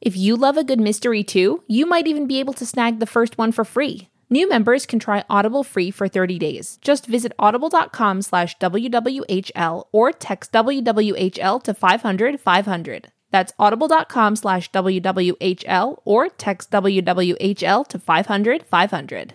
If you love a good mystery too, you might even be able to snag the first one for free. New members can try Audible free for 30 days. Just visit audible.com slash WWHL or text WWHL to 500 500. That's audible.com slash WWHL or text WWHL to 500 500.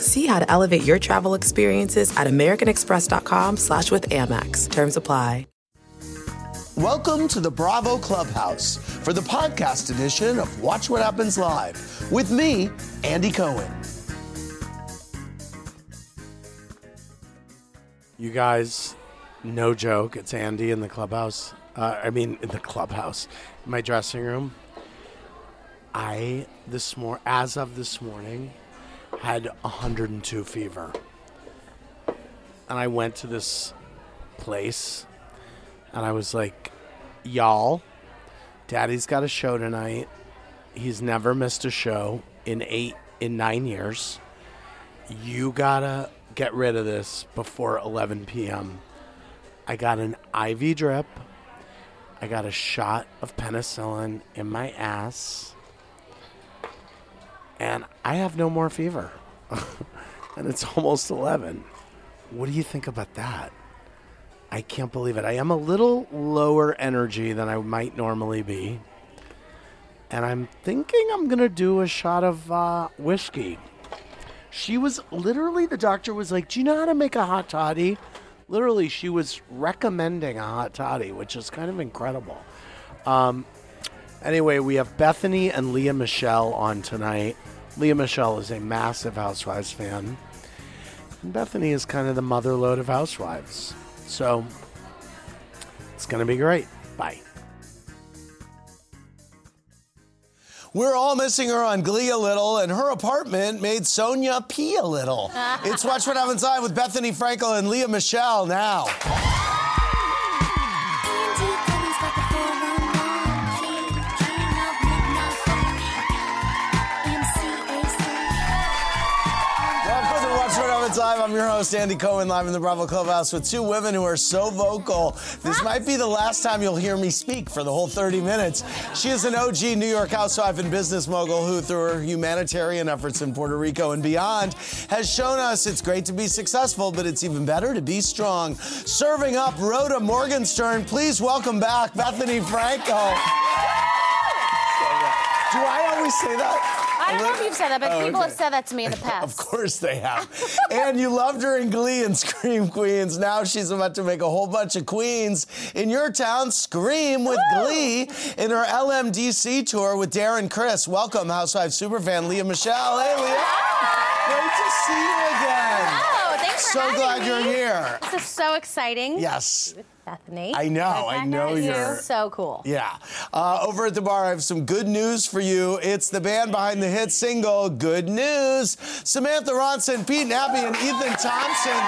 See how to elevate your travel experiences at americanexpress.com slash with Amex. Terms apply. Welcome to the Bravo Clubhouse for the podcast edition of Watch What Happens Live with me, Andy Cohen. You guys, no joke, it's Andy in the clubhouse. Uh, I mean, in the clubhouse, my dressing room. I this mor as of this morning had 102 fever, and I went to this place, and I was like, "Y'all, Daddy's got a show tonight. He's never missed a show in eight in nine years. You gotta get rid of this before 11 p.m." I got an IV drip. I got a shot of penicillin in my ass. And I have no more fever. and it's almost 11. What do you think about that? I can't believe it. I am a little lower energy than I might normally be. And I'm thinking I'm going to do a shot of uh, whiskey. She was literally, the doctor was like, Do you know how to make a hot toddy? literally she was recommending a hot toddy, which is kind of incredible. Um, anyway, we have Bethenny and Lea Michele on tonight. Lea Michele is a massive Housewives fan. And Bethenny is kind of the mother load of Housewives. So it's going to be great. Bye. We're all missing her on Glee a little, and her apartment made Sonja pee a little. it's Watch What Happens Live with Bethenny Frankel and Lea Michele now. I'm your host, Andy Cohen, live in the Bravo Clubhouse with two women who are so vocal. This might be the last time you'll hear me speak for the whole 30 minutes. She is an OG New York housewife and business mogul who, through her humanitarian efforts in Puerto Rico and beyond, has shown us it's great to be successful, but it's even better to be strong. Serving up Rhoda Morgenstern, please welcome back Bethenny Franco. Do I always say that? I don't know if you've said that, but Oh, people okay. have said that to me in the past. Of course they have. and you loved her in Glee and Scream Queens. Now she's about to make a whole bunch of queens in your town. Scream with Glee in her LMDC tour with Darren Criss. Welcome, Housewives superfan Lea Michele. Hey, Lea. Great to see you again. So glad you're here. This is so exciting. Yes. Bethenny. I know, I know This is you're- so cool. Yeah. Uh, over at the bar, I have some good news for you. It's the band behind the hit single, Good News. Samantha Ronson, Pete Nappi, and Ethan Thompson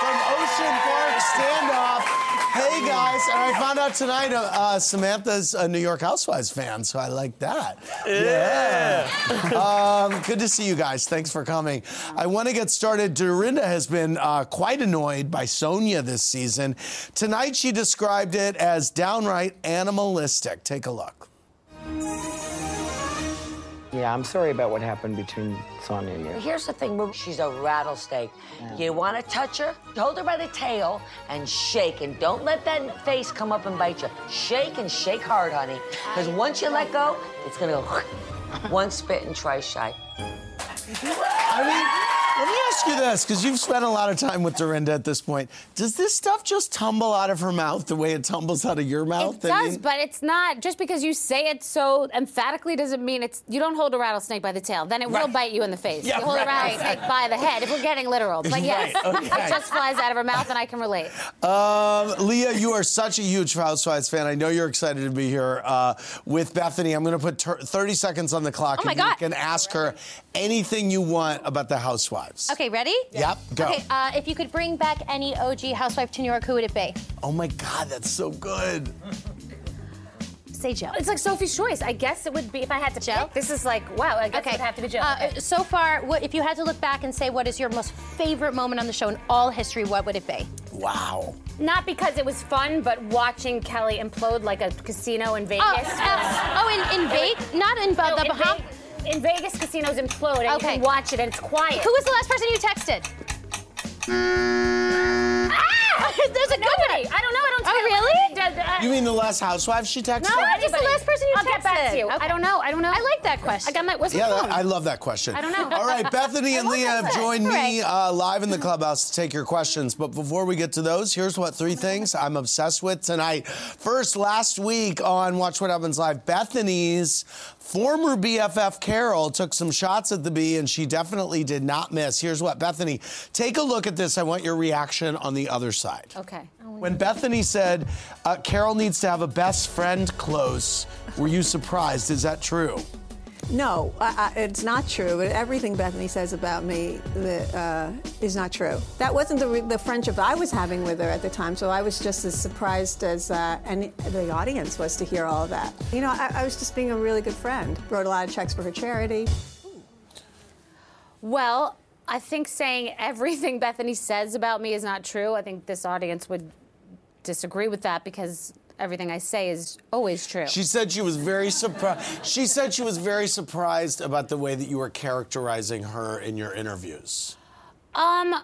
from Ocean Park Standoff. Hey guys, and I found out tonight uh, uh, Samantha's a New York Housewives fan, so I like that. Yeah. um, good to see you guys. Thanks for coming. I want to get started. Dorinda has been uh, quite annoyed by Sonja this season. Tonight she described it as downright animalistic. Take a look. Yeah, I'm sorry about what happened between Sonja and you. Here's the thing, Ruby. She's a rattlesnake. You want to touch her? Hold her by the tail and shake. And don't let that face come up and bite you. Shake and shake hard, honey. Because once you let go, it's going to go one spit and twice shy. I mean, Let me ask you this, because you've spent a lot of time with Dorinda at this point. Does this stuff just tumble out of her mouth the way it tumbles out of your mouth? It does, but it's not just because you say it so emphatically doesn't mean it's. You don't hold a rattlesnake by the tail, then it will bite you in the face. Yeah, you hold right, a rattlesnake by the head. If we're getting literal, but yes, Right, okay. it just flies out of her mouth, and I can relate. Um, Lea, you are such a huge Housewives fan. I know you're excited to be here uh, with Bethenny. I'm going to put ter- 30 seconds on the clock. Oh and you can ask her anything you want about the Housewives. Okay, ready? Yep, go. Okay, uh, if you could bring back any OG housewife to New York, who would it be? Oh my God, that's so good. Say Joe. It's like Sophie's choice. I guess it would be if I had to Joe? pick. This is like wow. I guess it would have to be Joe. Uh, Okay. so far, what, if you had to look back and say what is your most favorite moment on the show in all history, what would it be? Wow. Not because it was fun, but watching Kelly implode like a casino in Vegas. Oh, uh, oh in, in Vegas? Not in No, the in, Bahamas? Ve- in Vegas, casinos implode, and Okay. you can watch it, and it's quiet. Who was the last person you texted? Ah! There's a good Nobody. one. I don't know. I don't. Oh, tell- really? Does- uh, You mean the last Housewives she texted? no, Who was the last person you I'll get back to you. Okay. I don't know. I don't know. I like that question. I got my. What's Yeah, the that- phone? I love that question. I don't know. All right, Bethenny and Lea have joined me uh, live in the clubhouse to take your questions. But before we get to those, here's what three things I'm obsessed with tonight. First, last week on Watch What Happens Live, Bethenny's former BFF Carol took some shots at the bee, and she definitely did not miss. Here's what, Bethenny, take a look at this. I want your reaction on the other side. Okay. When Bethenny said uh, Carol needs to have a best friend close, were you surprised? Is that true? No, I, I, it's not true. But everything Bethenny says about me that, uh, is not true. That wasn't the, the friendship I was having with her at the time. So I was just as surprised as uh, any, the audience was to hear all of that. You know, I, I was just being a really good friend. Wrote a lot of checks for her charity. Well, I think saying everything Bethenny says about me is not true. I think this audience would disagree with that because everything I say is always true. She said she was very surprised. She said she was very surprised about the way that you were characterizing her in your interviews. Um,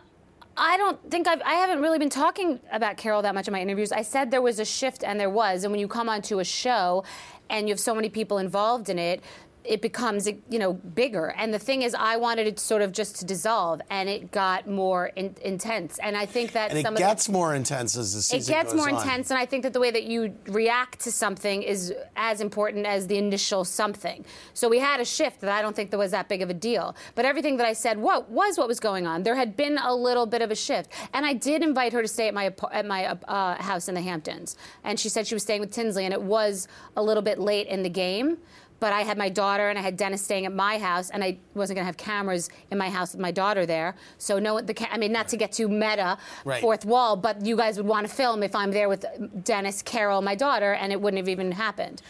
I don't think I've, I haven't really been talking about Carol that much in my interviews. I said there was a shift, and there was. And when you come onto a show, and you have so many people involved in it, it becomes you know bigger. And the thing is, I wanted it sort of just to dissolve, and it got more in, intense. And I think that And some it of the- gets more intense as the season it gets more on. intense, and I think that the way that you react to something is as important as the initial something. So we had a shift that I don't think that was that big of a deal. But everything that I said what was what was going on. There had been a little bit of a shift, and I did invite her to stay at my at my uh, house in the Hamptons, and she said she was staying with Tinsley, and it was a little bit late in the game. But I had my daughter and I had Dennis staying at my house, and I wasn't going to have cameras in my house with my daughter there. So no, the ca- I mean, not to get too meta, Right. fourth wall, but you guys would want to film if I'm there with Dennis, Carol, my daughter, and it wouldn't have even happened.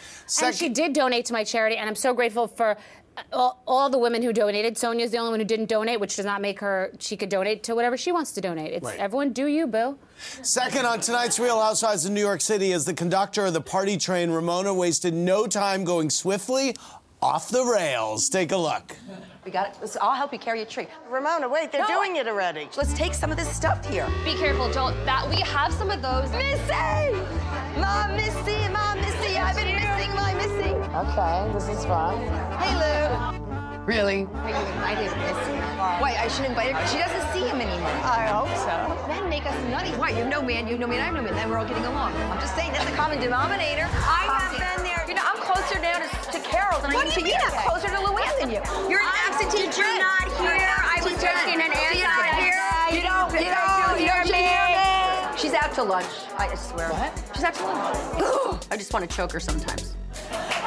and she did donate to my charity, and I'm so grateful for. All, all the women who donated. Sonja's the only one who didn't donate, which does not make her. She could donate to whatever she wants to donate. It's Right. everyone do you, Bill. Second on tonight's Real Housewives of New York City is the conductor of the party train. Ramona wasted no time going swiftly off the rails. Take a look. We got it. Let's- I'll help you carry a tree. Ramona, wait, they're No, doing it already. Let's take some of this stuff here. Be careful, don't. That we have some of those. Missy! My Missy, my Missy. I've been missing my Missy. Okay, this is fun. Hey, Lou. Really? You invited Missy? Why, I should invite her. She doesn't see him anymore. I hope so. Men make us nutty. Why? You no man, you have no man, I no man. Then we're all getting along. I'm just saying, that's the common denominator. I have been there. You know, I'm closer now to, to Carol than What I am to you you. mean? I'm closer to Luann than you. You're an absentee Did you not hear? I was absentee taking an Do answer. not hear? You don't, you don't, you don't hear me. She's out to lunch. I swear. What? She's out to lunch. I just want to choke her sometimes.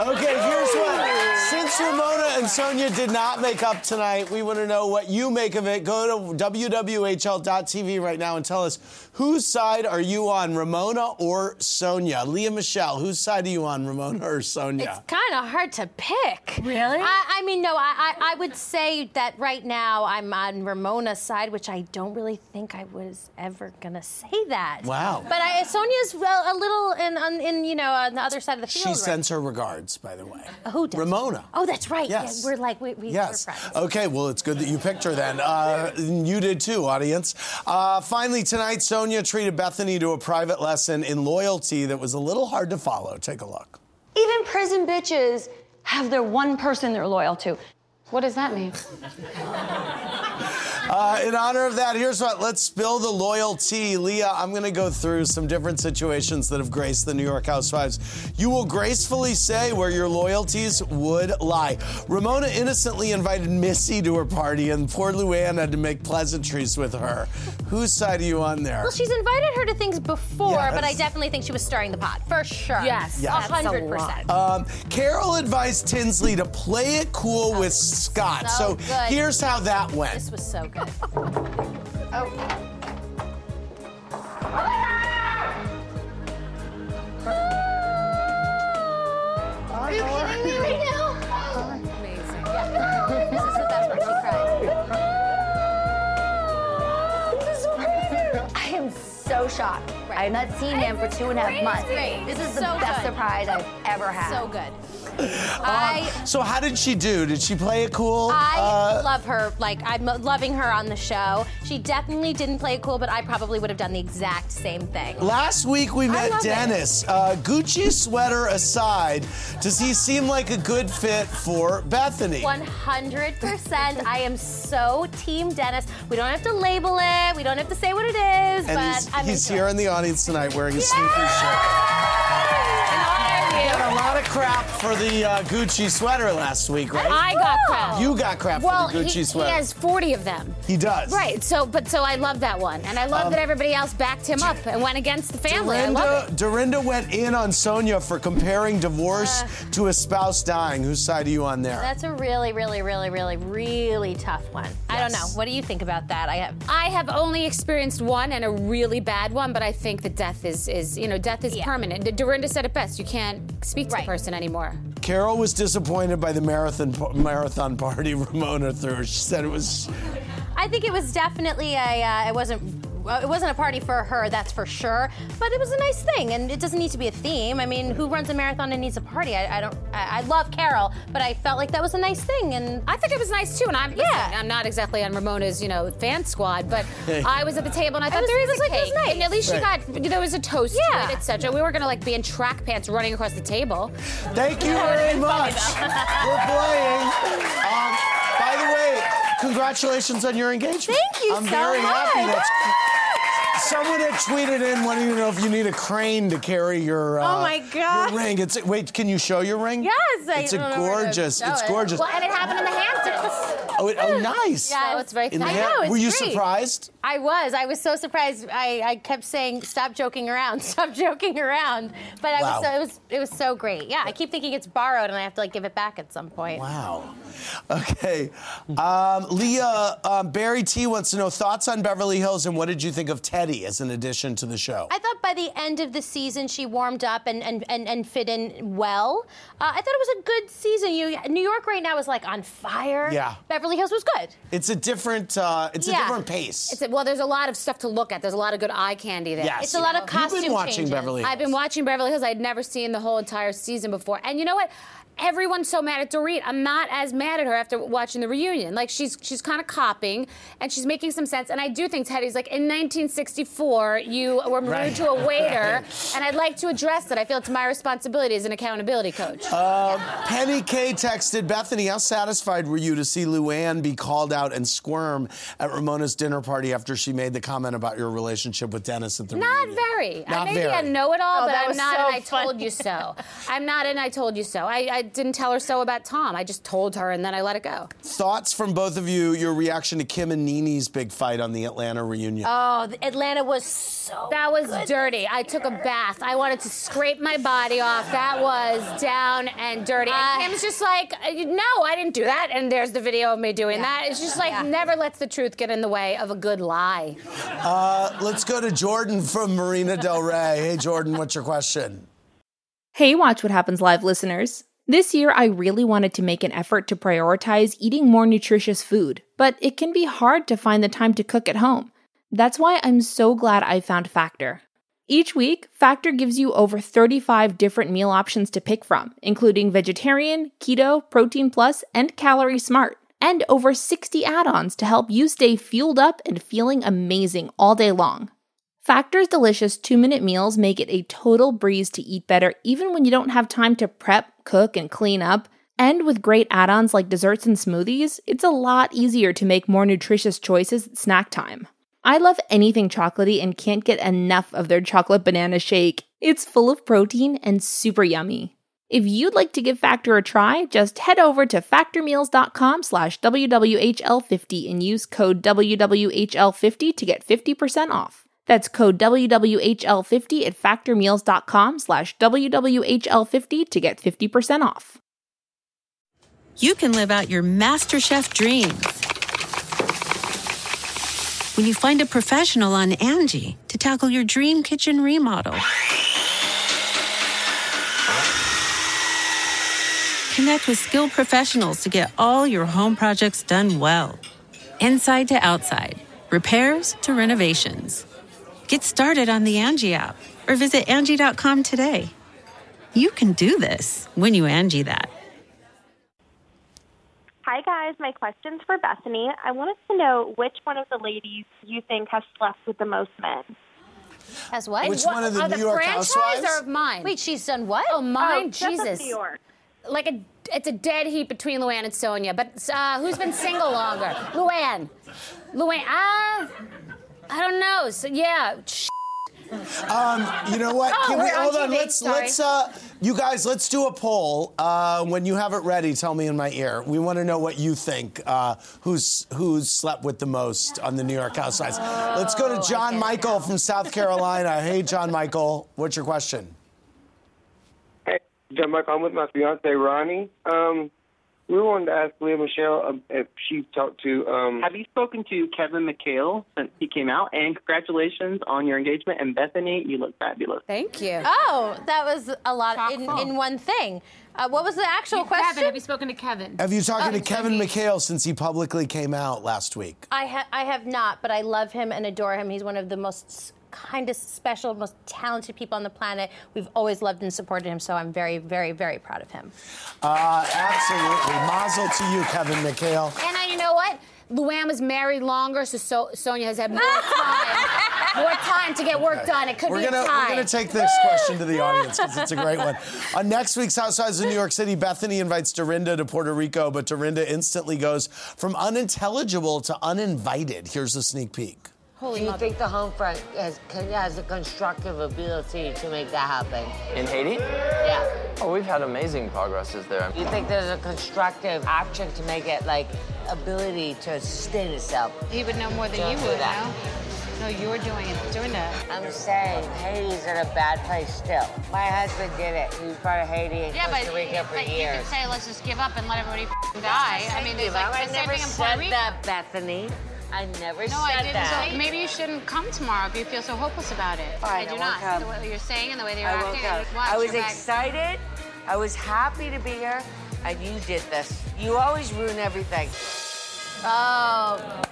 Okay, here's what. Since Ramona and Sonja did not make up tonight, we want to know what you make of it. Go to WWHL.tv right now and tell us whose side are you on, Ramona or Sonja? Lea Michele, whose side are you on, Ramona or Sonja? It's kind of hard to pick. Really? I, I mean, no, I, I, I would say that right now I'm on Ramona's side, which I don't really think I was ever gonna say that. Wow. But I, Sonja's a, a little in, on, in, you know, on the other side of the field. she right sends her regards, by the way. Who does? Ramona. Oh, that's right. Yes. Yeah, we're like we, we, Yes. we're friends. Okay, well, it's good that you picked her then. Uh, you did too, audience. Uh, finally, tonight, Sonja treated Bethenny to a private lesson in loyalty that was a little hard to follow. Take a look. Even prison bitches have their one person they're loyal to. What does that mean? Uh, in honor of that, here's what. Let's spill the loyalty. Lea, I'm going to go through some different situations that have graced the New York Housewives. You will gracefully say where your loyalties would lie. Ramona innocently invited Missy to her party, and poor Luann had to make pleasantries with her. Whose side are you on there? Well, she's invited her to things before, Yes. but I definitely think she was stirring the pot for sure. Yes. Yeah. a hundred percent. Um, Carol advised Tinsley to play it cool with Scott. so So, here's how that went. This was so good. Oh. Are you kidding me right now? Amazing. Yeah. this is the best part. She cried. Oh, I am so shocked. I have not seen him for two and a half months. Great. This is It's the best good. surprise I've ever had. So good. I So, how did she do? Did she play it cool? I Uh, love her. Like I'm loving her on the show. She definitely didn't play it cool, but I probably would have done the exact same thing. Last week we met. Dennis. Uh, Gucci sweater aside, does he seem like a good fit for Bethenny? 100%. I am so Team Dennis. We don't have to label it. We don't have to say what it is, And but he's, I'm he's here it. in the audience tonight wearing a sneaker shirt. Crap for the uh, Gucci sweater last week, right? I got crap. You got crap well, for the Gucci he, sweater. he has 40 of them. He does. Right. So, but so I love that one, and I love Um, that everybody else backed him up and went against the family. I love Dorinda, Dorinda went in on Sonja for comparing divorce to a spouse dying. Whose side are you on there? That's a really, really, really, really, really tough one. I don't know. What do you think about that? I have. I have only experienced one and a really bad one, but I think that death is, is you know, death is permanent. Dorinda said it best. You can't speak to the person anymore. Carol was disappointed by the marathon marathon party Ramona threw. She said it was. I think it was definitely a. Uh, it wasn't. Well, It wasn't a party for her, that's for sure. But it was a nice thing, and it doesn't need to be a theme. I mean, who runs a marathon and needs a party? I, I don't. I, I love Carol, but I felt like that was a nice thing, and I think it was nice too. And I'm yeah. I'm not exactly on Ramona's you know fan squad, but I was at the table and I thought was- there is it was a like, it was cake. nice. And at least she got there was a toast Yeah. to etc. We were gonna like be in track pants running across the table. Thank you very much for playing. Um, by the way, congratulations on your engagement. Thank you I'm so very happy. much. That's. Someone had tweeted in wanting to know if you need a crane to carry your, uh, Oh my God! your ring. It's wait, can you show your ring? Yes, I it's a don't know where to gorgeous. show It's it. gorgeous. Well, and it happened in the Hamptons. Oh, it, oh, nice. Yeah, So it's very In the I hand- know, it's Were you great. surprised? I was. I was so surprised. I, I kept saying, "Stop joking around. Stop joking around." But I Wow. was so, it was it was so great. Yeah, I keep thinking it's borrowed, and I have to like give it back at some point. Wow. Okay. Um, Lea um, Barry T wants to know thoughts on Beverly Hills and what did you think of Teddi as an addition to the show? I thought by the end of the season she warmed up and and, and, and fit in well. Uh, I thought it was a good season. You, New York right now is like on fire. Yeah. Beverly Hills was good. It's a different. Uh, it's a different pace. It's a, well, there's a lot of stuff to look at. There's a lot of good eye candy there. Yes. It's a lot of You've costume been watching changes. Beverly Hills. I've been watching Beverly Hills. I'd never seen the whole entire season before. And you know what? Everyone's so mad at Dorit. I'm not as mad at her after watching the reunion. Like she's she's kind of copying and she's making some sense. And I do think Teddi's like in 1964 you were rude Right. to a waiter, and I'd like to address that. I feel it's my responsibility as an accountability coach. Uh, Penny K texted Bethenny, how satisfied were you to see Luann be called out and squirm at Ramona's dinner party after she made the comment about your relationship with Dennis at the Not reunion? very. Not Maybe very. I know it all, Oh, but I'm not so and I told you so. I'm not and I told you so. I, I didn't tell her so about Tom. I just told her and then I let it go. Thoughts from both of you, your reaction to Kim and NeNe's big fight on the Atlanta reunion? Oh, the- Atlanta was so. That was dirty. I took a bath. I wanted to scrape my body off. That was down and dirty. And Uh, Kim's just like, uh, no, I didn't do that. And there's the video of me doing that. It's just like Yeah. never lets the truth get in the way of a good lie. Uh, let's go to Jordan from Marina Del Rey. Hey, Jordan, what's your question? Hey, Watch What Happens Live listeners. This year, I really wanted to make an effort to prioritize eating more nutritious food, but it can be hard to find the time to cook at home. That's why I'm so glad I found Factor. Each week, Factor gives you over 35 different meal options to pick from, including vegetarian, keto, protein plus, and calorie smart, and over 60 add ons to help you stay fueled up and feeling amazing all day long. Factor's delicious two minute meals make it a total breeze to eat better even when you don't have time to prep, cook, and clean up. And with great add ons like desserts and smoothies, it's a lot easier to make more nutritious choices at snack time. I love anything chocolatey and can't get enough of their chocolate banana shake. It's full of protein and super yummy. If you'd like to give Factor a try, just head over to factormeals.com slash WWHL50 and use code WWHL50 to get 50% off. That's code WWHL50 at factormeals.com slash WWHL50 to get 50% off. You can live out your MasterChef dreams when you find a professional on Angie to tackle your dream kitchen remodel. Connect with skilled professionals to get all your home projects done well. Inside to outside, repairs to renovations. Get started on the Angie app or visit Angie.com today. You can do this when you Angie that. Hi, guys. My question's for Bethenny. I wanted to know which one of the ladies you think has slept with the most men. Has what? Which one of the New the York franchise Housewives? or of mine? Wait, she's done what? Oh, mine. Oh, Jesus. New York. Like a, it's a dead heat between Luann and Sonja. But uh, who's been single longer? Luann. Luann. Ah, I don't know. So yeah. Um, you know what? Oh, Can we we're on hold on? TV, Let's sorry. let's uh, you guys let's do a poll. Uh, when you have it ready, tell me in my ear. We want to know what you think. Uh, who's who's slept with the most on the New York Housewives? let's go Oh, to John Michael from South Carolina. hey, John Michael, what's your question? Hey, John Michael, I'm with my fiance Ronnie. Um, we wanted to ask Lea Michele um, if she talked to. Um, Have you spoken to Kevin McHale since he came out? And congratulations on your engagement. And Bethenny, you look fabulous. Thank you. Oh, that was a lot in, in one thing. Uh, what was the actual question? Kevin, have you spoken to Kevin? Have you talked Oh, to Kevin McHale since he publicly came out last week? I, ha- I have not, but I love him and adore him. He's one of the most s- kindest, special, most talented people on the planet. We've always loved and supported him, so I'm very, very, very proud of him. Uh, absolutely. Mazel to you, Kevin McHale. And uh, you know what? Luann was married longer, so, so Sonja has had more time, more time to get work done. It could We're be gonna a tie. we're gonna take this question to the audience because it's a great one. On next week's Housewives of New York City, Bethenny invites Dorinda to Puerto Rico, but Dorinda instantly goes from unintelligible to uninvited. Here's a sneak peek. Do you think the home front has, has a constructive ability to make that happen? In Haiti? Yeah. Oh, we've had amazing progresses there. Do you think there's a constructive action to make it like ability to sustain itself? He would know more than Don't you would, that. no? No, you're doing it, doing that. I'm saying Haiti's in a bad place still. My husband did it. He was part of Haiti and Yeah, but, Costa Rica for but you could say, let's just give up and let everybody f***ing die. I mean, there's like I the same never thing in Puerto said Rico. that, Bethenny. I never No, said I didn't. that. So maybe you shouldn't come tomorrow if you feel so hopeless about it. Fine, I do I won't not. come. The way you're saying and the way that you're I acting. up. watch I was excited. I was happy to be here, and you did this. You always ruin everything. Oh.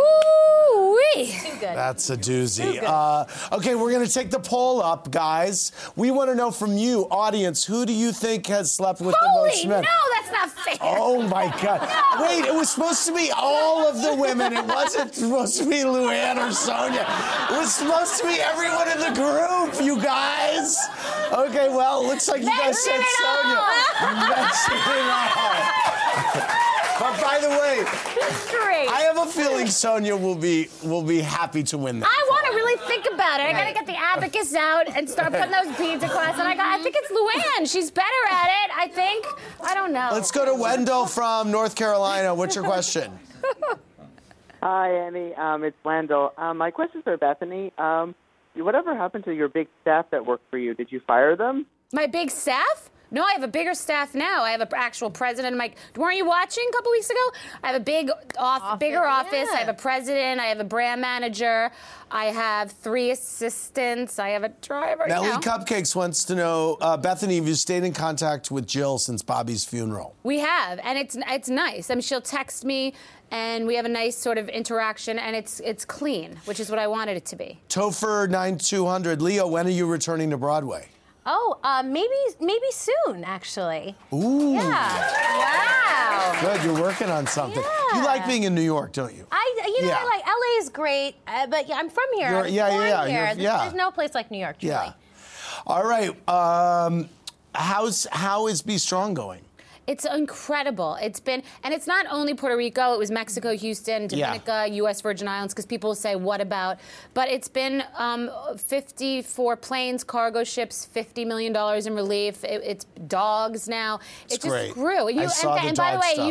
Woo-wee. Too good. That's a doozy. Uh, okay, we're going to take the poll up, guys. We want to know from you, audience, who do you think has slept with the most men? no, that's not fair. Oh my God! Wait, it was supposed to be all of the women. It wasn't supposed to be Luann or Sonja. It was supposed to be everyone in the group. You guys. Okay, well, looks like you guys said it Sonja. all. Mention it all. But by the way, Great. I have a feeling Sonja will be will be happy to win that. I want to really think about it. I gotta get the abacus out and start putting those beads across. And I got, I think it's Luann. She's better at it. I think. I don't know. Let's go to Wendell from North Carolina. What's your question? Hi, Annie. Um, it's Wendell. Um, my question's for Bethenny. Um, whatever happened to your big staff that worked for you? Did you fire them? My big staff? No, I have a bigger staff now. I have an actual president. Mike, weren't you watching a couple weeks ago? I have a big, off, bigger office. I have a president. I have a brand manager. I have three assistants. I have a driver. Nellie now. Cupcakes wants to know, uh, Bethenny, have you stayed in contact with Jill since Bobby's funeral? We have, and it's it's nice. I mean, she'll text me, and we have a nice sort of interaction, and it's it's clean, which is what I wanted it to be. Topher 9200, Leo, when are you returning to Broadway? Oh, uh, maybe maybe soon, actually. Ooh. Yeah. Wow. Good, you're working on something. You like being in New York, don't you? I, you know, Yeah. I like LA is great, uh, but yeah, I'm from here. You're- I was yeah, yeah, born yeah, here. you're- There's- yeah. There's no place like New York. Truly. Yeah. All right. Um, how's how is Be Strong going? It's incredible. It's been, and it's not only Puerto Rico. It was Mexico, Houston, Yeah. Dominica, U.S. Virgin Islands. Because people say, "What about?" But it's been um, 54 planes, cargo ships, 50 million dollars in relief. It, it's dogs now. It's it just great. grew. I and, saw the and by the way, stuff.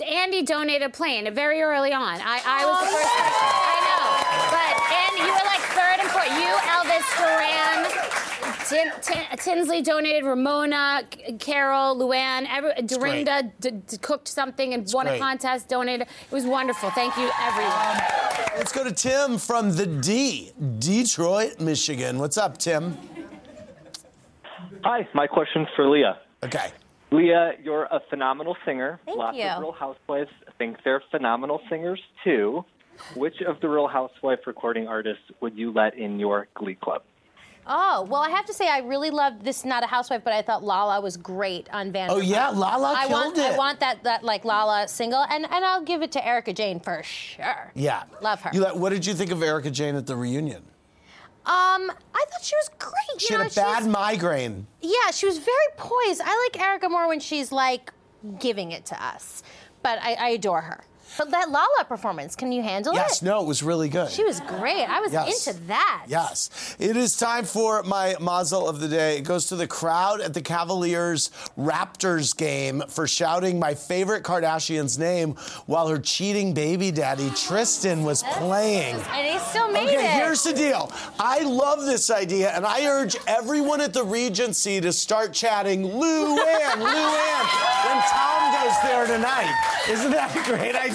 you, Andy donated a plane very early on. I, I was the first. person. I know, but and you were like third and fourth. You, Elvis Duran. Tin, Tin, Tinsley donated Ramona, Carol, Luann, every, Dorinda d- d- cooked something and won great. a contest, donated. It was wonderful. Thank you, everyone. Um, let's go to Tim from the D, Detroit, Michigan. What's up, Tim? Hi, my question's for Lea. Okay. Lea, you're a phenomenal singer. Thank Lots you. of Real Housewives think they're phenomenal singers too. Which of the Real Housewife recording artists would you let in your Glee Club? Oh, well, I have to say, I really loved this, not a housewife, but I thought Lala was great on Vanderpump. Oh, yeah, Lala I want, killed I want that, that like Lala single, and, and I'll give it to Erika Jayne for sure. Yeah. Love her. You what did you think of Erika Jayne at the reunion? Um, I thought she was great. She you know, had a bad migraine. Yeah, she was very poised. I like Erika more when she's like giving it to us, but I, I adore her. But that Lala performance, can you handle Yes, it? Yes, no, it was really good. She was great. I was Yes. into that. Yes. It is time for my mazel of the day. It goes to the crowd at the Cavaliers Raptors game for shouting my favorite Kardashian's name while her cheating baby daddy Tristan was playing. And he still made Okay, it. here's the deal. I love this idea, and I urge everyone at the Regency to start chatting Lou Ann, Lou Ann, when Tom goes there tonight. Isn't that a great idea?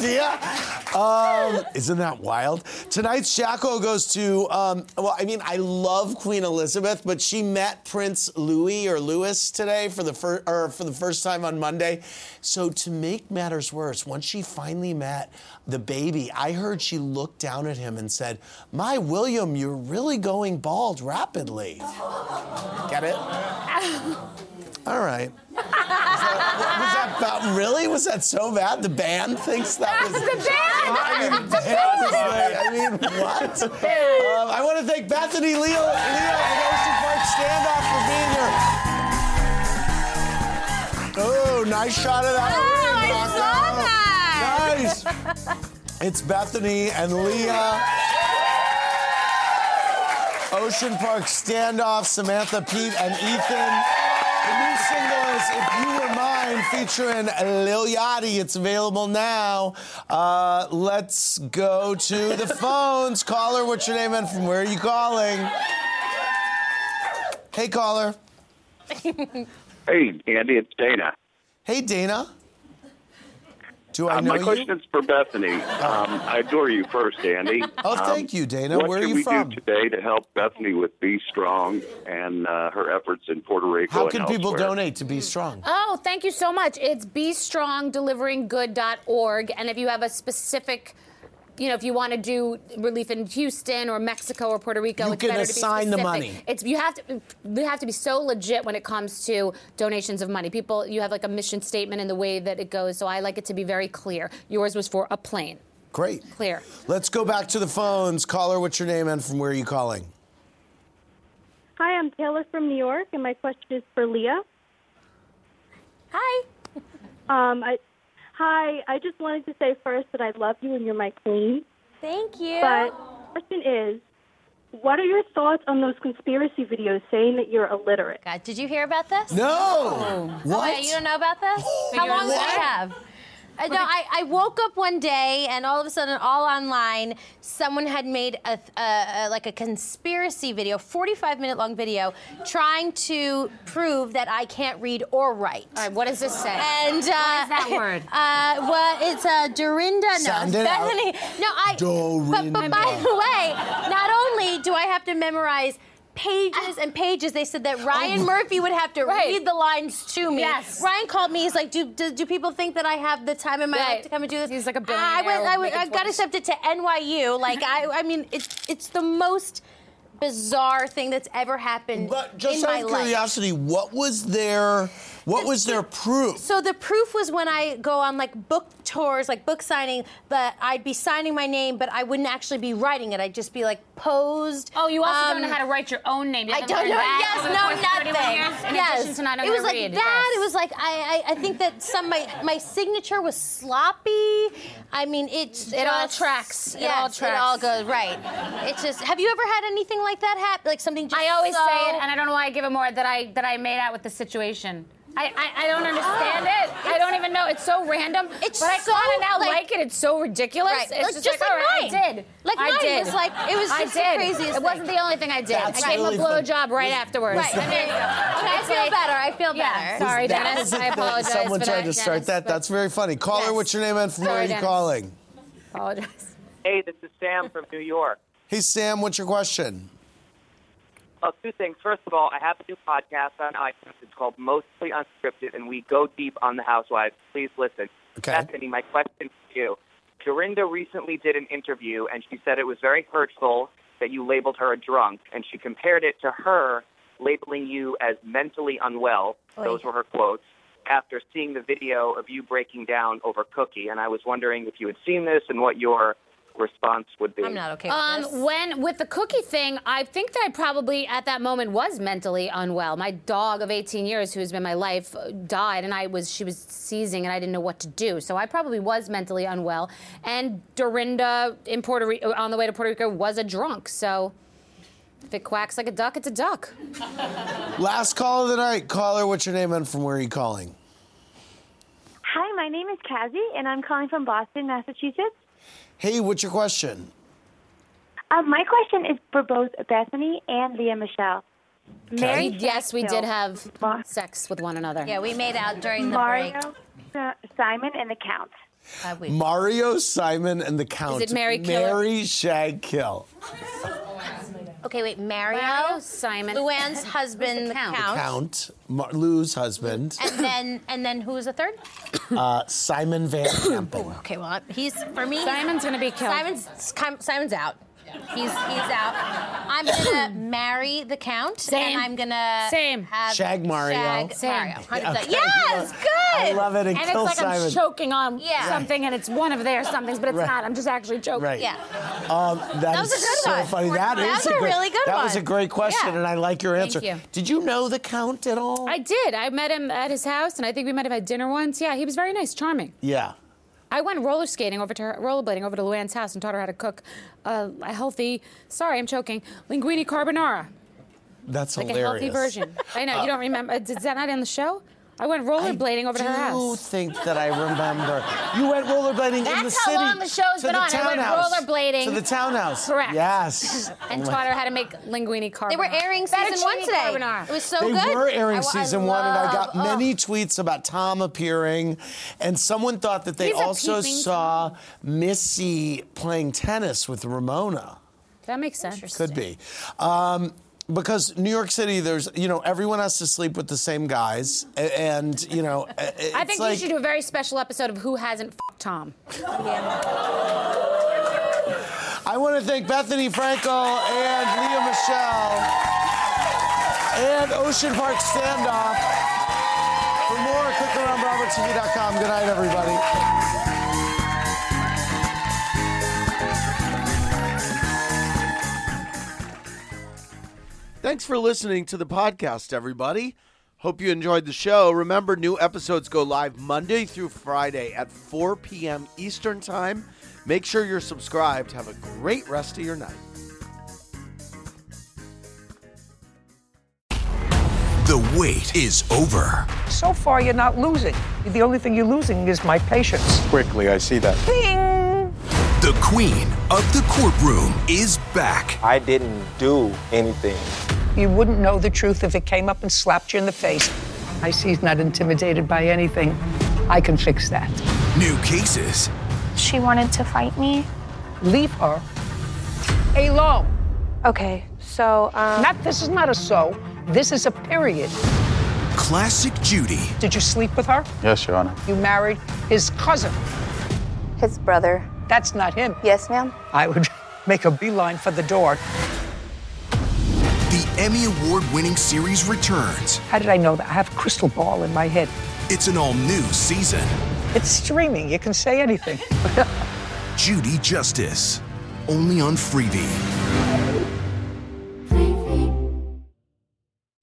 Um, isn't that wild? Tonight's Jackhole goes to, um, well, I mean, I love Queen Elizabeth, but she met Prince Louis or Louis today for the, fir- or for the first time on Monday. So to make matters worse, once she finally met the baby, I heard she looked down at him and said, My William, you're really going bald rapidly. Get it? All right. Was that, about, really? Was that so bad? The band thinks that was. The band! I mean, the band like, I mean, what? Um, I want to thank Bethenny Leo, Leo and Ocean Park Standoff for being here. Oh, nice shot of that. Oh, ring, Rocco. Nice. It's Bethenny and Lea. Ocean Park Standoff, Samantha, Pete, and Ethan. The single is If You Were Mine featuring Lil Yachty. It's available now. Uh, let's go to the phones. Caller, what's your name and from where are you calling? Hey, caller. Hey, Andy, it's Dana. Hey, Dana. Do I Uh, know my you? question is for Bethenny. Um, I adore you first, Andy. Oh, Um, thank you, Dana. What Where are should you we from? do today to help Bethenny with Be Strong and uh, her efforts in Puerto Rico? How and can people donate to be strong? Oh, thank you so much. It's bestrongdeliveringgood.org. And if you have a specific, you know, if you want to do relief in Houston or Mexico or Puerto Rico, You it's can better assign to the be money. specific. It's you have to we have to be so legit when it comes to donations of money. People, you have like a mission statement in the way that it goes. So I like it to be very clear. Yours was for a plane. Great. Clear. Let's go back to the phones. Caller, what's your name and from where are you calling? Hi, I'm Taylor from New York, and my question is for Lea. Hi. Um, I, hi, I just wanted to say first that I love you and you're my queen. Thank you. But the question is, what are your thoughts on those conspiracy videos saying that you're illiterate? God, did you hear about this? No. Oh, What? Oh, wait, you don't know about this? How long do I have? Uh, no, I, I woke up one day and all of a sudden, all online, someone had made a, a, a like a conspiracy video, 45 minute long video, trying to prove that I can't read or write. All right, what does this say? And uh, What is that word? Uh, well, it's uh, Dorinda. No, Sound it out. Bethany. No, I. But, but by the way, not only do I have to memorize pages and pages, they said that oh. Ryan Murphy would have to read the lines to me. Yes. Ryan called me. He's like, do, do, do people think that I have the time in my life to come and do this? He's like a billionaire went. I, went, making I got twice. accepted to NYU. Like I. I mean, it's it's the most bizarre thing that's ever happened But just in my out of life. curiosity, what was their What was their proof? So the proof was when I go on like book tours, like book signing, but I'd be signing my name, but I wouldn't actually be writing it. I'd just be like posed. Oh, you also don't Um, know how to write your own name. You I don't learned know. that Yes, no, course of 31 nothing. years, in yes, addition to not knowing it was like read. that. Yes. It was like I, I, I think that some my my signature was sloppy. I mean, it's It all just- tracks. It Yes, all It all tracks. goes right. It's just. Have you ever had anything like that happen? Like something just I always so- say it, and I don't know why I give it more that I that I made out with the situation. I, I, I don't understand it. I don't even know. It's so random. It's but I so, kind of now like- like, it. It's so ridiculous. Right. It's Like, just, just like, like all right, mine. I did. Like I mine did. was like- it was I just the did. craziest It wasn't the only thing I did. That's I gave really him a funny. blowjob right afterwards. Right. And there you go. Okay, I feel better. I feel Yeah, better. sorry, That Dennis. I thing. apologize Someone tried to start that. That's very funny. Caller, Yes. what's your name and from where are you calling? Apologize. Hey, this is Sam from New York. Hey, Sam, what's your question? Uh, two things. First of all, I have a new podcast on iTunes. It's called Mostly Unscripted, and we go deep on the housewives. Please listen. Okay. Bethenny, my question for you. Dorinda recently did an interview, and she said it was very hurtful that you labeled her a drunk, and she compared it to her labeling you as mentally unwell. Those were her quotes. After seeing the video of you breaking down over Cookie, and I was wondering if you had seen this and what your response would be. I'm not okay Um, with this. when with the cookie thing, I think that I probably at that moment was mentally unwell. My dog of 18 years, who's been my life, uh, died, and I was she was seizing, and I didn't know what to do. So I probably was mentally unwell. And Dorinda in Puerto Rico, on the way to Puerto Rico, was a drunk. So if it quacks like a duck, it's a duck. Last call of the night. Caller, what's your name and from where are you calling? Hi, my name is Kazi, and I'm calling from Boston, Massachusetts. Hey, what's your question? Um, my question is for both Bethenny and Lea Michele. Mary yes, we did Sheffield, have sex with one another. Yeah, we made out during the Mario, break. uh, Simon, and the Count. Uh, Mario, Simon, and the Count. Is it Mary Killer? Mary Shag Kill. Okay, wait. Mario, Mario, Simon, Luann's husband, the Count? count, Count. Mar- Lou's husband. and then and then who was the third? Uh, Simon Van Kempen. Okay, well, he's for me. Simon's gonna be killed. Simon's Simon's out. He's he's out. I'm gonna marry the count, Same. and I'm gonna Same. have Shag Mario. Shag Same. Mario. 100%. Okay. Yes, good. I love it. And, And kill it's like Simon. I'm choking on Yeah. something, and it's one of their somethings, but it's Right. not. I'm just actually choking. Right. Yeah. Um, that was is a good so one. funny. That That is a good- really good one. That was a one. great question, Yeah. and I like your answer. you. Did you know the Count at all? I did. I met him at his house, and I think we might have had dinner once. Yeah, he was very nice, charming. yeah. I went roller skating over to her, rollerblading over to Luann's house and taught her how to cook uh, a healthy. Sorry, I'm choking. Linguine carbonara, That's like hilarious. a healthy version. I know you don't remember. Is that not in the show? I went rollerblading over to her house. I do house. think that I remember. You went rollerblading in the city. That's city. how long the show's to been the on. I went townhouse. rollerblading. To the townhouse. Correct. Yes. and Oh my- taught her how to make linguine carbonara. They were airing season one today. carbonara. It was so they good. were airing I- I season one, and I got love- oh. many tweets about Tom appearing, and someone thought that they He's also peeping saw Missy playing tennis with Ramona. That makes sense. Could be. Um, because New York City, there's, you know, everyone has to sleep with the same guys. And, you know, i- it's I think like, you should do a very special episode of Who Hasn't Fucked Tom. I want to thank Bethenny Frankel and Lea Michele and Ocean Park Standoff. For more, click around BravoTV.com. Good night, everybody. Thanks for listening to the podcast, everybody. Hope you enjoyed the show. Remember, new episodes go live Monday through Friday at 4 p.m. Eastern Time. Make sure you're subscribed. Have a great rest of your night. The wait is over. So far, you're not losing. The only thing you're losing is my patience. Quickly, I see that. Bing! The queen of the courtroom is back. I didn't do anything. You wouldn't know the truth if it came up and slapped you in the face. I see he's not intimidated by anything. I can fix that. New cases, She wanted to fight me. Leave her alone. Okay, so um, Not this is not a so. This is a period. classic Judy, Did you sleep with her? Yes, Your Honor. You married his cousin. his brother. That's not him. Yes, ma'am. I would make a beeline for the door. The Emmy Award winning series returns. How did I know that? I have a crystal ball in my head. It's an all new season. It's streaming. You can say anything. Judy Justice. Only on Freevee.